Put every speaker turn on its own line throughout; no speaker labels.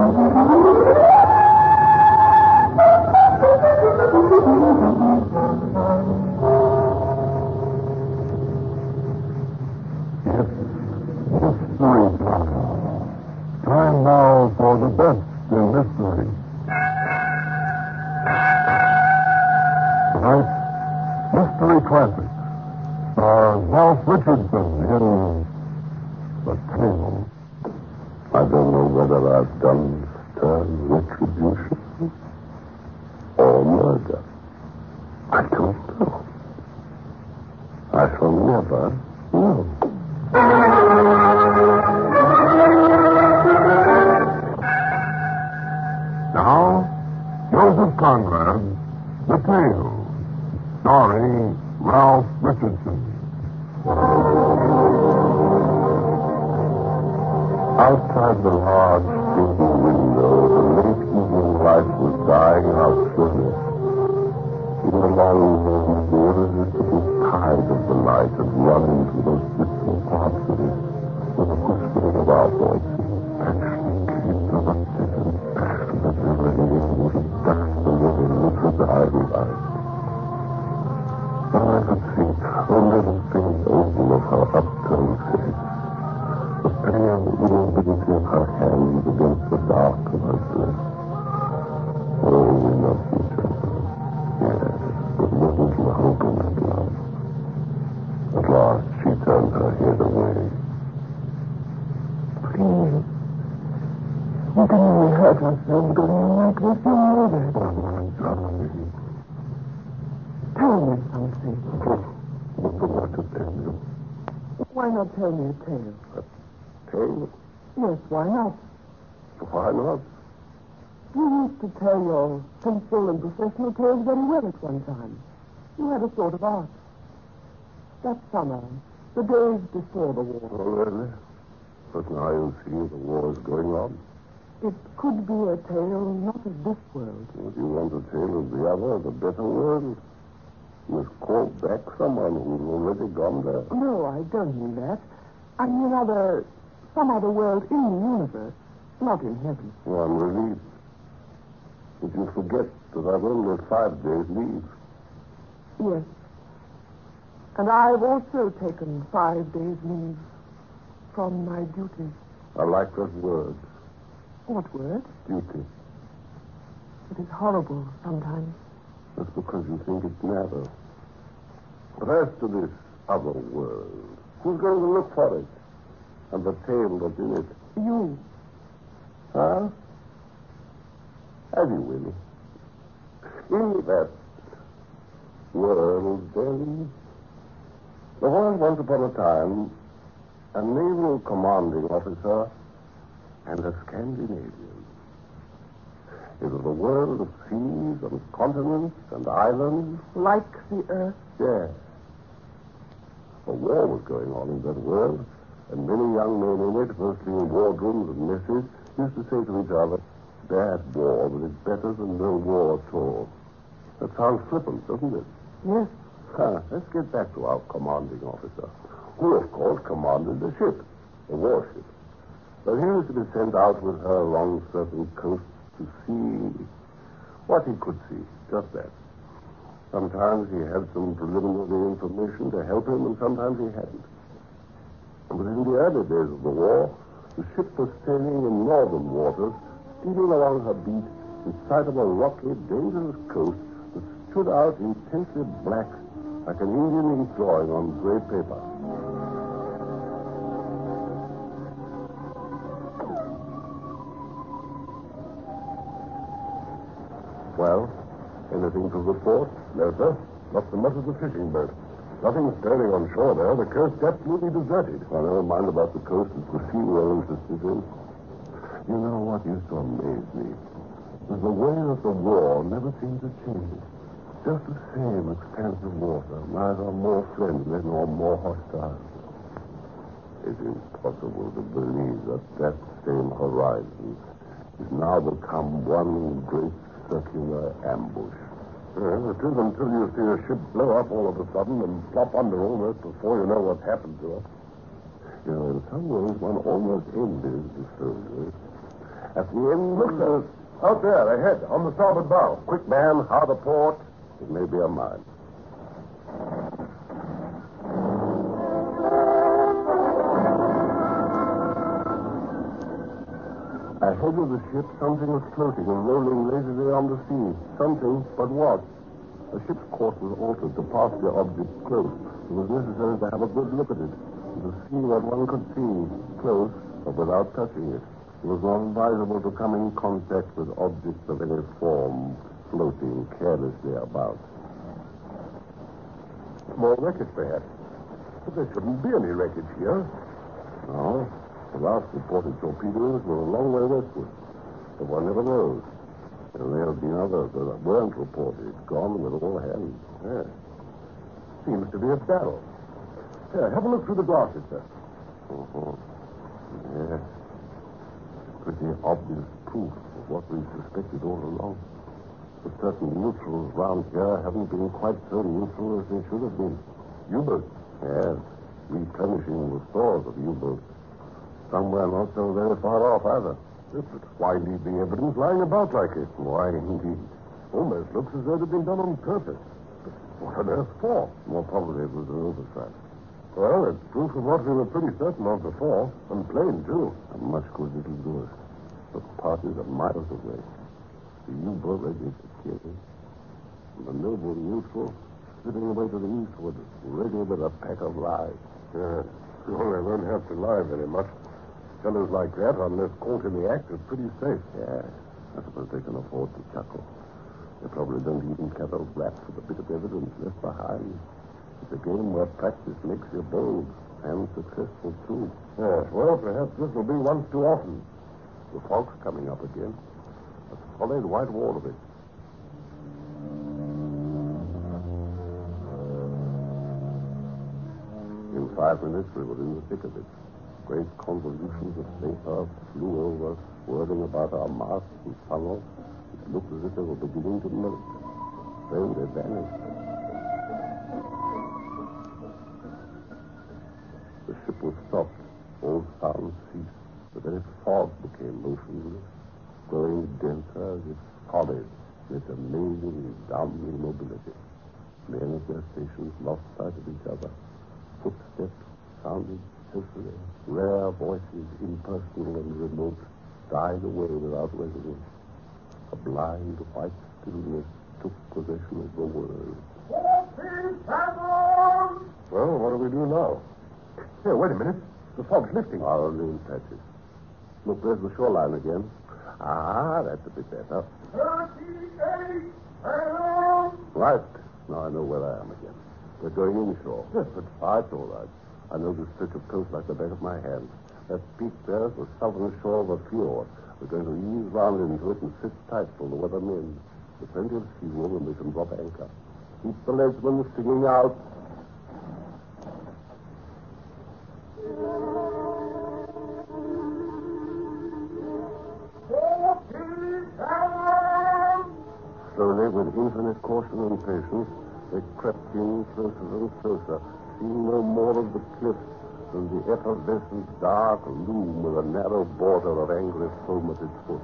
Mm-hmm.
Outside the large dingy window, the late evening light was dying out slowly. In the long room, the irresistible tide of the light dark of her dress. Oh, we loved each other. Yes, but wasn't you hope in that love? At last, she turned her head away.
Please. You can only hurt yourself going on like this. You know that.
Oh, my darling.
Tell me something.
What do I to tell you?
Why not tell me a tale?
A Tale?
Yes, why not?
Why not?
You used to tell your pencil and professional tales very well at one time. You had a sort of art. That summer, the days before the war,
Oh, really? But now you see the war is going on.
it could be a tale not of this world.
Would you want a tale of the other, the better world? You must call back someone who's already gone there.
No, I don't mean that. I mean other, some other world in the universe, not in heaven.
Oh, I'm relieved. Did you forget that I've only five days leave?
Yes. And I've also taken five days leave from my duty.
I like that word,
What word?
duty.
It is horrible sometimes.
That's because you think it matters. But as to this other world, who's going to look for it? And the tale that's in it?
You.
Huh? Have you, Willie? In that world, then, there was once upon a time a naval commanding officer and a Scandinavian. It was a world of seas and continents and islands.
Like the earth.
Yes. A war was going on in that world, and many young men in it, mostly in wardrooms and messes, used to say to each other, bad war, but it's better than no war at all. That sounds flippant, doesn't it?
Yes.
Huh, let's get back to our commanding officer, who, of course, commanded the ship, a warship. But he used to be sent out with her along certain coasts to see what he could see, just that. Sometimes he had some preliminary information to help him, and sometimes he hadn't. But in the early days of the war, the ship was sailing in northern waters, steaming along her beat in sight of a rocky, dangerous coast that stood out intensely black like an Indian ink drawing on gray paper. Well, anything to report?
No, sir. Not so much as a fishing boat. Nothing stirring on shore there. The coast absolutely deserted.
Well, never mind about the coast. It's the sea we're interested in. You know what used to amaze me? Was the way that the war never seemed to change. Just the same expanse of water, neither more friendly nor more hostile. It is possible to believe that that same horizon is now become one great circular ambush.
Yes, it is until you see a ship blow up all of a sudden and flop under all almost before you know what happened to her.
You know, in some ways, one almost envies the soldiers. Eh? At the end.
Look, sir. Out there, ahead, on the starboard bow.
Quick, man. Hard port. It may be a mine. Of the ship, something was floating and rolling lazily on the sea. Something, but what? The ship's course was altered to pass the object close. It was necessary to have a good look at it, to see what one could see, close, but without touching it. It was not advisable to come in contact with objects of any form floating carelessly about.
Small wreckage, perhaps. But there shouldn't be any wreckage here.
No, the last reported torpedoes were a long way westward. But one never knows. And there have been others that weren't reported, gone with all hands.
Yes. Seems to be a battle. Here, have a look through the glasses, sir.
Uh-huh. Yes. Pretty obvious proof of what we suspected all along. The certain neutrals round here haven't been quite so neutral as they should have been.
U-boats.
Yes, replenishing the stores of U-boats. Somewhere not so very far off either.
Why leave the evidence lying about like it?
Why, indeed.
Almost looks as though it had been done on purpose. But what on earth for?
More probably it was an oversight.
Well, it's proof of what we were pretty certain of before, and plain, too.
And much good it'll us. The parties are miles away. The U-boat ready to kill. And the noble neutral sitting away to the eastward, ready with a pack of lies.
Yeah. Well, they won't have to lie very much. Fellows like that, unless caught in the act, are pretty safe.
Yeah, I suppose they can afford to chuckle. They probably don't even care a rap for the bit of evidence left behind. It's a game where practice makes you bold and successful, too.
Yes, well, perhaps this will be once too often.
The fog's coming up again. A solid white wall of it. In five minutes, we were in the thick of it. Great convolutions of vapor flew over, whirling about our masts and funnels. It looked as if they were beginning to melt. Then they vanished. The ship was stopped. All sound ceased. The very fog became motionless, growing denser as if solid in its amazing, dumb immobility. Men at their stations lost sight of each other. Died away without resonance. A blind white stillness took possession of the world.
Well, what do we do now? Here, wait a minute. The fog's lifting.
Our in patches. Look, there's the shoreline again. Ah, that's a bit better. Right. Now I know where I am again. We're going inshore.
Yes, but
Ah, it's all right. I know the stretch of coast like the back of my hand. That peak there is the southern shore of a fjord. We're going to ease round into it and sit tight till the weather mends. There's plenty of sea room and we can drop anchor. Keep the leadsmen singing out. Slowly, with infinite caution and patience, they crept in closer and closer, seeing no more of the cliffs than the effervescent dark loom with a narrow border of angry foam at its foot.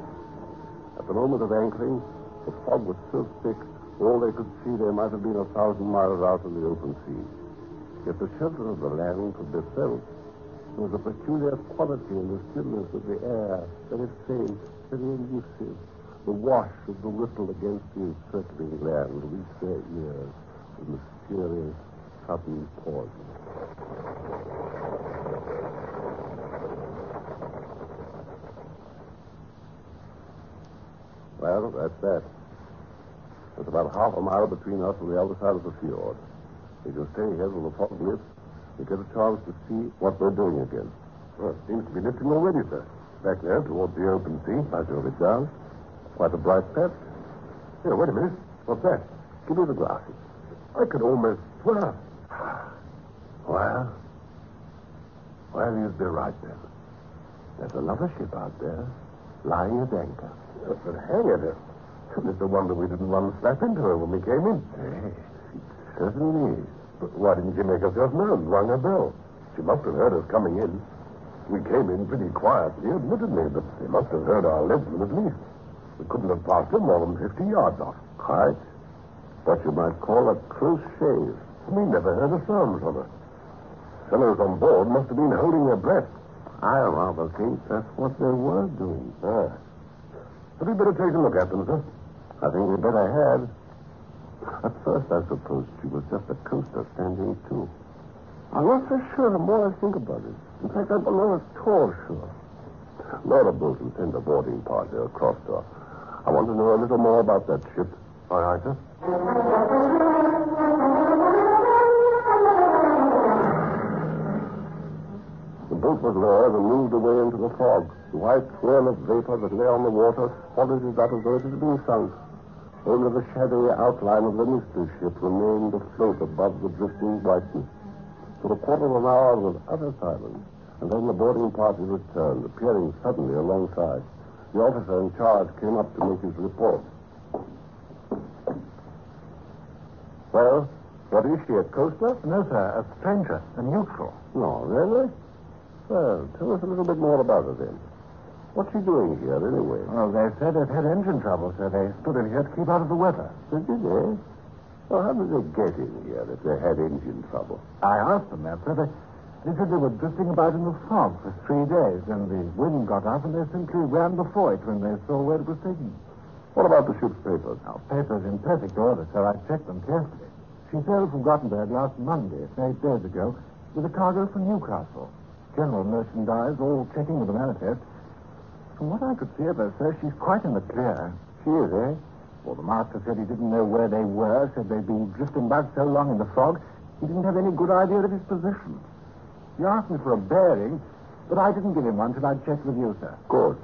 At the moment of anchoring, the fog was so thick, all they could see there might have been a thousand miles out in the open sea. Yet the shelter of the land could be felt. There was a peculiar quality in the stillness of the air, very faint, very elusive. The wash of the ripple against the encircling land reached their ears with mysterious, sudden pauses. Well, that's that. There's about half a mile between us and the other side of the fjord. We can stay here till the fog lifts. We get a chance to see what we're doing again.
Well, it seems to be lifting already, sir. Back there toward the open sea.
I drove it down. Quite a bright patch.
Here, wait a minute. What's that?
Give me the glasses.
I could almost swear.
Well, well, you'd be right then. There's another ship out there, lying at anchor.
Yes, but hang it. It's a wonder we didn't run slap into her when we came in.
Yes, it certainly is.
But why didn't she make herself known, rung her bell? She must have heard us coming in.
We came in pretty quietly, admittedly, but they must have heard our leadsmen at least. We couldn't have passed them more than 50 yards off.
Quiet. What you might call a close shave.
We never heard a sound from her. Fellows on board must have been holding their breath.
I rather think that's what they were doing.
Ah. Had we'd better take a look at them, sir?
I think we'd better had. At first, I supposed she was just a coaster standing to. I'm not so sure the more I think about it. In fact, I'm not at all sure. Laura Bolton sent a boarding party across to her. I want to know a little more about that ship.
All right, sir.
Was lowered and moved away into the fog. The white swirl of vapor that lay on the water followed it up as though it had been sunk. Only the shadowy outline of the mystery ship remained afloat above the drifting whiteness. For a quarter of an hour there was utter silence, and then the boarding party returned, appearing suddenly alongside. The officer in charge came up to make his report. Well, what is she, a coaster?
No, sir. A stranger. A neutral.
No, really? Well, tell us a little bit more about her then. What's she doing here, anyway?
Well, they said it had engine trouble, so they stood in here to keep out of the weather.
Did they? Well, how did they get in here if they had engine trouble?
I asked them that, sir. They, they said they were drifting about in the fog for three days, and the wind got up, and they simply ran before it when they saw where it was taking.
What about the ship's papers?
Now, papers in perfect order, sir. I checked them carefully. She sailed from Gothenburg last Monday, eight days ago, with a cargo for Newcastle. General merchandise, all checking with the manifest. From what I could see of her, sir, she's quite in the clear.
She is, eh?
Well, the master said he didn't know where they were, said they'd been drifting about so long in the fog, he didn't have any good idea of his position. He asked me for a bearing, but I didn't give him one till I'd checked with you, sir.
Good.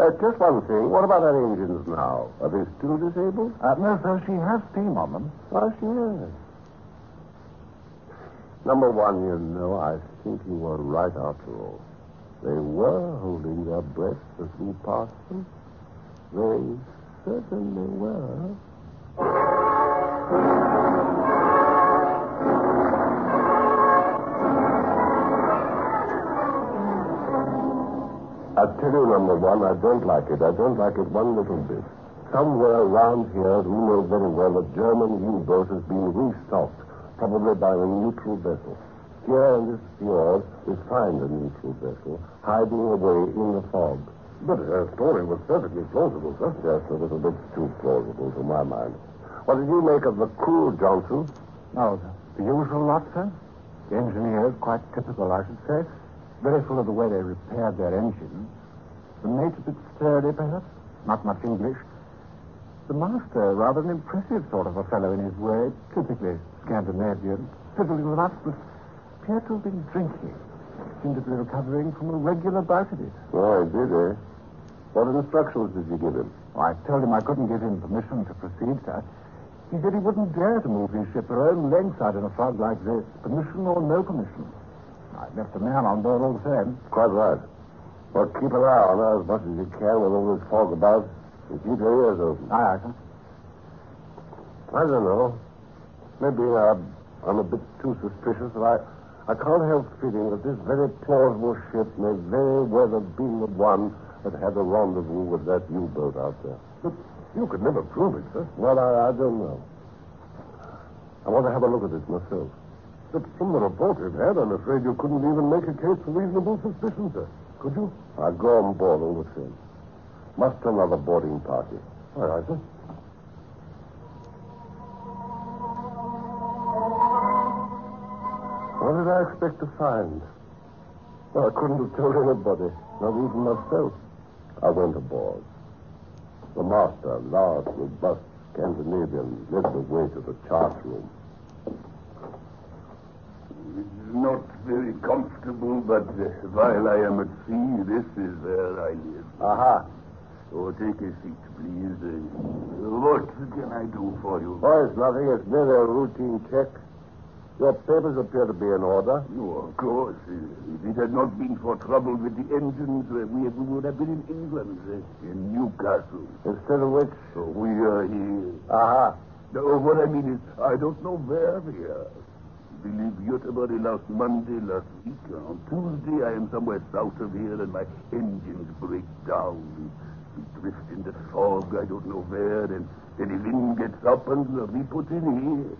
Uh, just one thing. What about her engines now? Are they still disabled?
Uh, no, sir, she has steam on them.
Oh, she is. Number one, you know, I think you were right after all. They were holding their breath as we passed them. They certainly were. I tell you, number one, I don't like it. I don't like it one little bit. Somewhere around here, we know very well a German U-boat has been restocked, probably by a neutral vessel. Here in this fjord, we find a neutral vessel hiding away in the fog.
But her story was perfectly plausible, sir.
Just a little bit too plausible to my mind. What did you make of the crew, Johnson?
No, the usual lot, sir. The engineers, quite typical, I should say. Very full of the way they repaired their engines. The mate a bit sturdy, perhaps. Not much English. The master, rather an impressive sort of a fellow in his way, typically Scandinavian, civil enough, but appeared to have been drinking. Seemed to be recovering from a regular bout of it.
Oh, I did, eh? What instructions did you give him?
Well, I told him I couldn't give him permission to proceed, sir. He said he wouldn't dare to move his ship her own length out in a fog like this, permission or no permission. I left a man on board all the same.
Quite right. Well, keep an eye on her as much as you can with all this fog about, and keep your ears open.
Aye, aye, sir.
I don't know. Maybe uh, I'm a bit too suspicious, but I, I can't help feeling that this very plausible ship may very well have been the one that had a rendezvous with that U-boat out there.
But you could never prove it, sir.
Well, I, I don't know. I want to have a look at it myself.
But from the report you've had, I'm afraid you couldn't even make a case for reasonable suspicion, sir. Could you?
I'll go on board all the same. Must another boarding party.
All right, sir.
What did I expect to find? Well, I couldn't have told anybody, not even myself. I went aboard. The master, large, robust Scandinavian, led the way to the chart room.
It's not very comfortable, but uh, while I am at sea, this is where I live.
Aha.
Oh, take a seat, please. Uh, what can I do for you?
Oh, it's nothing. It's merely a routine check. Your papers appear to be in order.
No, of course. Uh, if it had not been for trouble with the engines, uh, we, we would have been in England, uh, in Newcastle.
Instead of which.
So we are here.
Aha.
No, what I mean is, I don't know where we are. we leave Göteborg last Monday last week. On Tuesday, I am somewhere south of here, and my engines break down. We drift in the fog, I don't know where, and then the wind gets up and we put in here.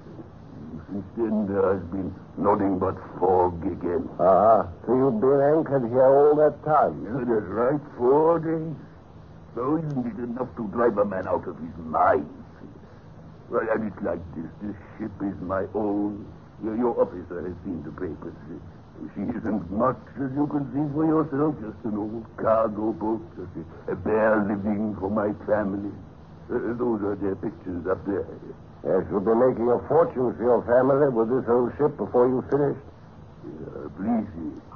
Since then, there has been nothing but fog again.
Ah, so you've been anchored here all that time?
Yeah, that's right, four days. So isn't it enough to drive a man out of his mind? Well, and it's like this. This ship is my own. Your, officer has seen the papers. She isn't much, as you can see for yourself, just an old cargo boat, just a bare living for my family. Uh, those are their pictures up there.
Yes, you'll be making a fortune for your family with this old ship before you finish.
Uh, please.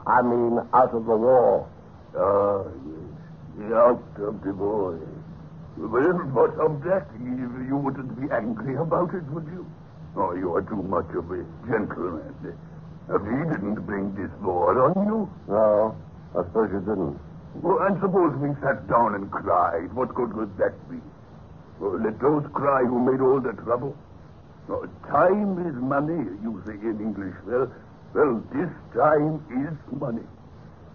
I mean, out of the war.
Ah, yes. Out of the war. Well, but that, you, wouldn't be angry about it, would you? Oh, you are too much of a gentleman. We didn't bring this war on you.
No, I suppose you didn't.
Well, and suppose we sat down and cried. What good would that be? Well, let those cry who made all the trouble. No, time is money, you say in English. Well, well, this time is money.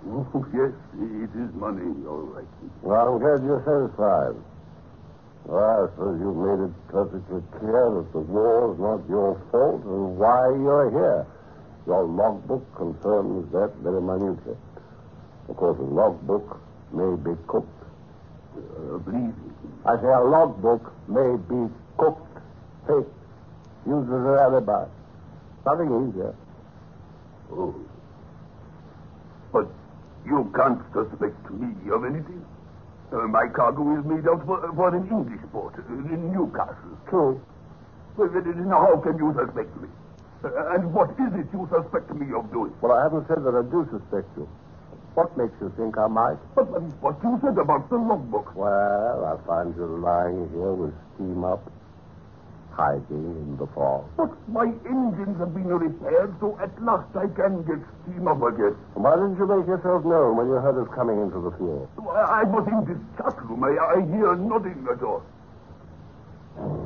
Oh, yes, it is money, all right.
Well, I'm glad you're satisfied. Well, I suppose you've made it perfectly clear that the war's not your fault and why you're here. Your logbook confirms that very minutely. Of course, a logbook may be cooked.
Uh, please.
I say a logbook may be cooked, faked, used as an alibi. Nothing easier.
Oh. But you can't suspect me of anything. Uh, my cargo is made out for, for an English port uh, in Newcastle.
True.
Well, then how can you suspect me? Uh, and what is it you suspect me of doing?
Well, I haven't said that I do suspect you. What makes you think I might?
But, but what you said about the logbook.
Well, I find you lying here with steam up, hiding in the fog.
But my engines have been repaired, so at last I can get steam up again.
Why didn't you make yourself known when you heard us coming into the fjord?
I, I was in this chart room. I, I hear nothing at all. Hmm.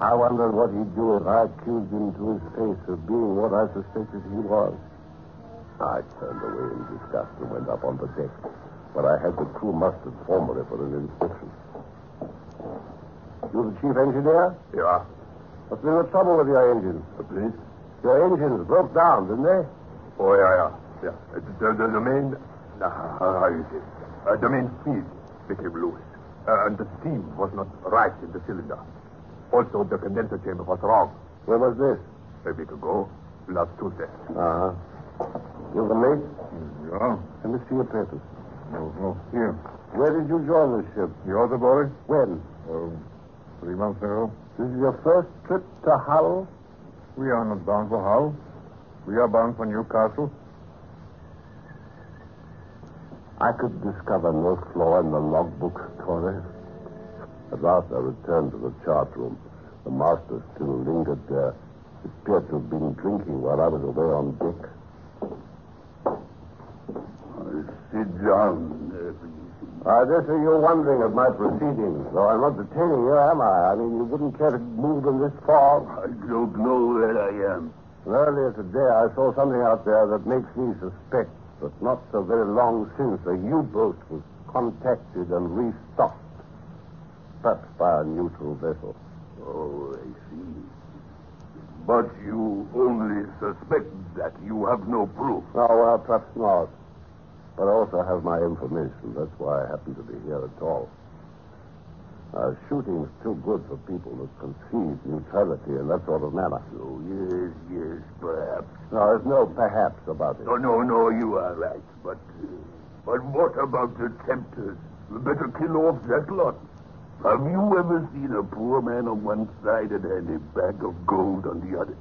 I wondered what he'd do if I accused him to his face of being what I suspected he was. I turned away in disgust and went up on the deck, but I had the crew mustered formally for an inspection. You're the chief engineer?
Yeah.
What's been the trouble with your engines?
please?
Your engines broke down, didn't they?
Oh, yeah, yeah. Yeah. Uh, The, the, the main. Uh, how you say? Uh, the main feed became loose. Uh, and the steam was not right in the cylinder. Also, the condenser chamber was wrong.
When was this?
A week ago, last Tuesday.
Uh-huh. You the mate?
Yeah.
Let me see your papers.
No, no. Here.
Where did you join the ship?
The boy?
When?
Um, three months ago.
This is your first trip to Hull?
We are not bound for Hull. We are bound for Newcastle.
I could discover no flaw in the logbook story. At last I returned to the chart room. The master still lingered there. He appeared to have been drinking while I was away on deck.
sit down.
I guess you're wondering at my proceedings, though I'm not detaining you, am I? I mean, you wouldn't care to move them this far.
I don't know where I am.
Earlier today, I saw something out there that makes me suspect that not so very long since a U-boat was contacted and restocked, perhaps by a neutral vessel.
Oh, I see. But you only suspect that. You have no proof.
Oh, well, perhaps not. But I also have my information. That's why I happen to be here at all. Uh, shooting's too good for people who conceive neutrality in that sort of manner.
Oh, yes, yes, perhaps.
No, there's no perhaps about it.
No, no, no, you are right. But, uh, but what about the tempters? We better kill off that lot. Have you ever seen a poor man on one side and a bag of gold on the other?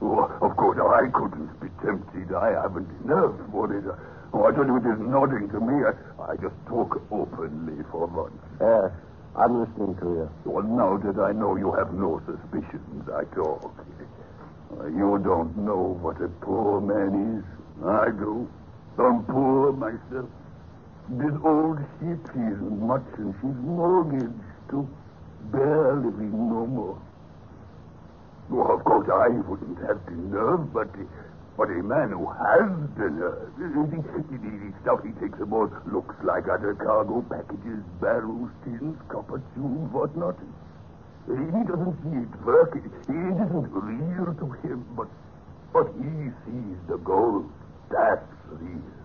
Oh, of course, I couldn't be tempted. I haven't nerve for it. Oh, I tell you, it is nothing to me. I, I just talk openly for once.
Yes, I'm listening to you.
Well, now that I know you have no suspicions, I talk. You don't know what a poor man is. I do. I'm poor myself. This old ship isn't much, and she's mortgaged to bare living no more. Well, of course, I wouldn't have the nerve, but but a man who has the nerve, the, stuff he takes aboard looks like other cargo packages, barrels, tins, copper tubes, whatnot. He doesn't see it working. It isn't real to him, but but he sees the gold. That's real.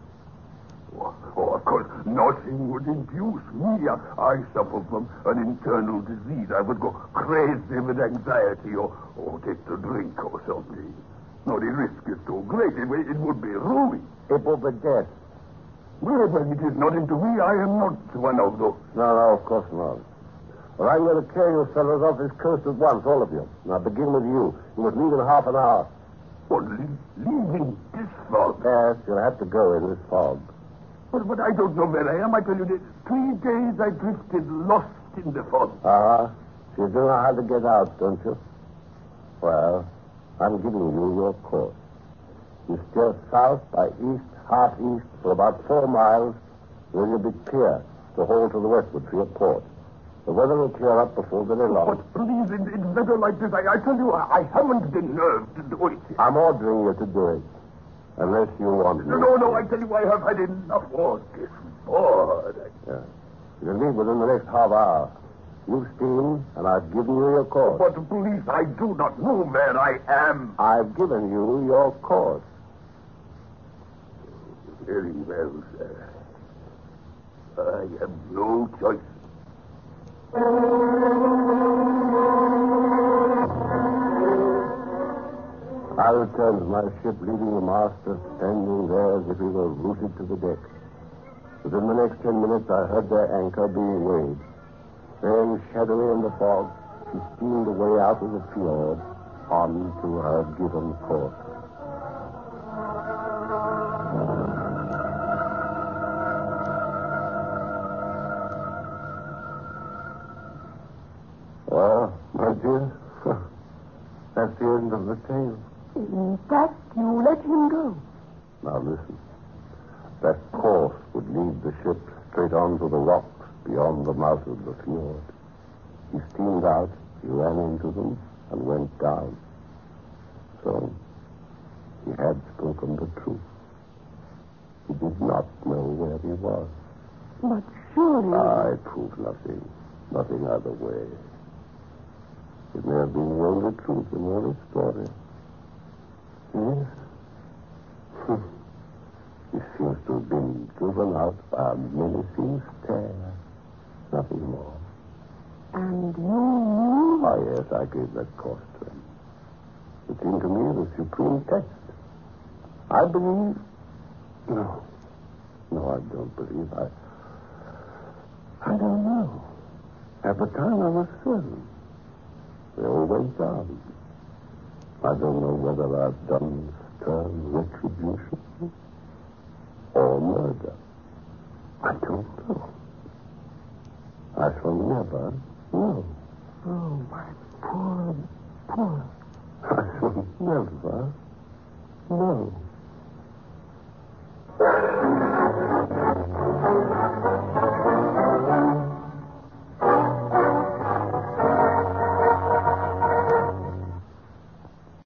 Oh, oh, of course, nothing would induce me. I, suffer from an internal disease. I would go crazy with anxiety or, or take to drink or something. No, the risk is too great. It, it would be ruin.
It would be death.
Well, well, it is not into me. I am not one of those.
No, no, of course not. Well, I'm going to carry you fellows off this coast at once, all of you. Now, begin with you. You must leave in half an hour.
Oh, what, le- leaving this fog?
Yes, you'll have to go in this fog.
But, but I don't know where I am. I tell you, the three days I drifted lost in the fog.
Uh-huh. So you do know how to get out, don't you? Well, I'm giving you your course. You steer south by east, half east, for about four miles, then you'll be clear to hold to the westward for your port. The weather will clear up before very long.
But please, in, in weather like this, I, I tell you, I, I haven't the nerve to do it.
I'm ordering you to do it. Unless you want me.
No, no, I tell you, I have had enough of this. Bored.
Yeah. You'll leave within the next half hour. You've steamed, and I've given you your course.
But please, I do not know where I am.
I've given you your course.
Very well, sir. I have no choice.
I returned to my ship, leaving the master standing there as if he were rooted to the deck. Within the next ten minutes, I heard their anchor being weighed. Then, shadowy in the fog, she steamed away out of the fjord on to her given course. Well, my dear, that's the end of the tale.
In fact, you let him go.
Now listen. That course would lead the ship straight onto the rocks beyond the mouth of the fjord. He steamed out, he ran into them, and went down. So, he had spoken the truth. He did not know where he was.
But surely.
I prove nothing. Nothing either way. It may have been the only truth in all his story. Yes. he seems to have been driven out by a menacing stare. Nothing more.
And you knew?
Ah, yes, I gave that course to him. It seemed to me the supreme test. I believe. No. No, I don't believe. I. I don't know. At the time, I was certain. They all went down. I don't know whether I've done stern retribution or murder. I don't know. I shall never know.
Oh, my poor, poor.
I shall never know.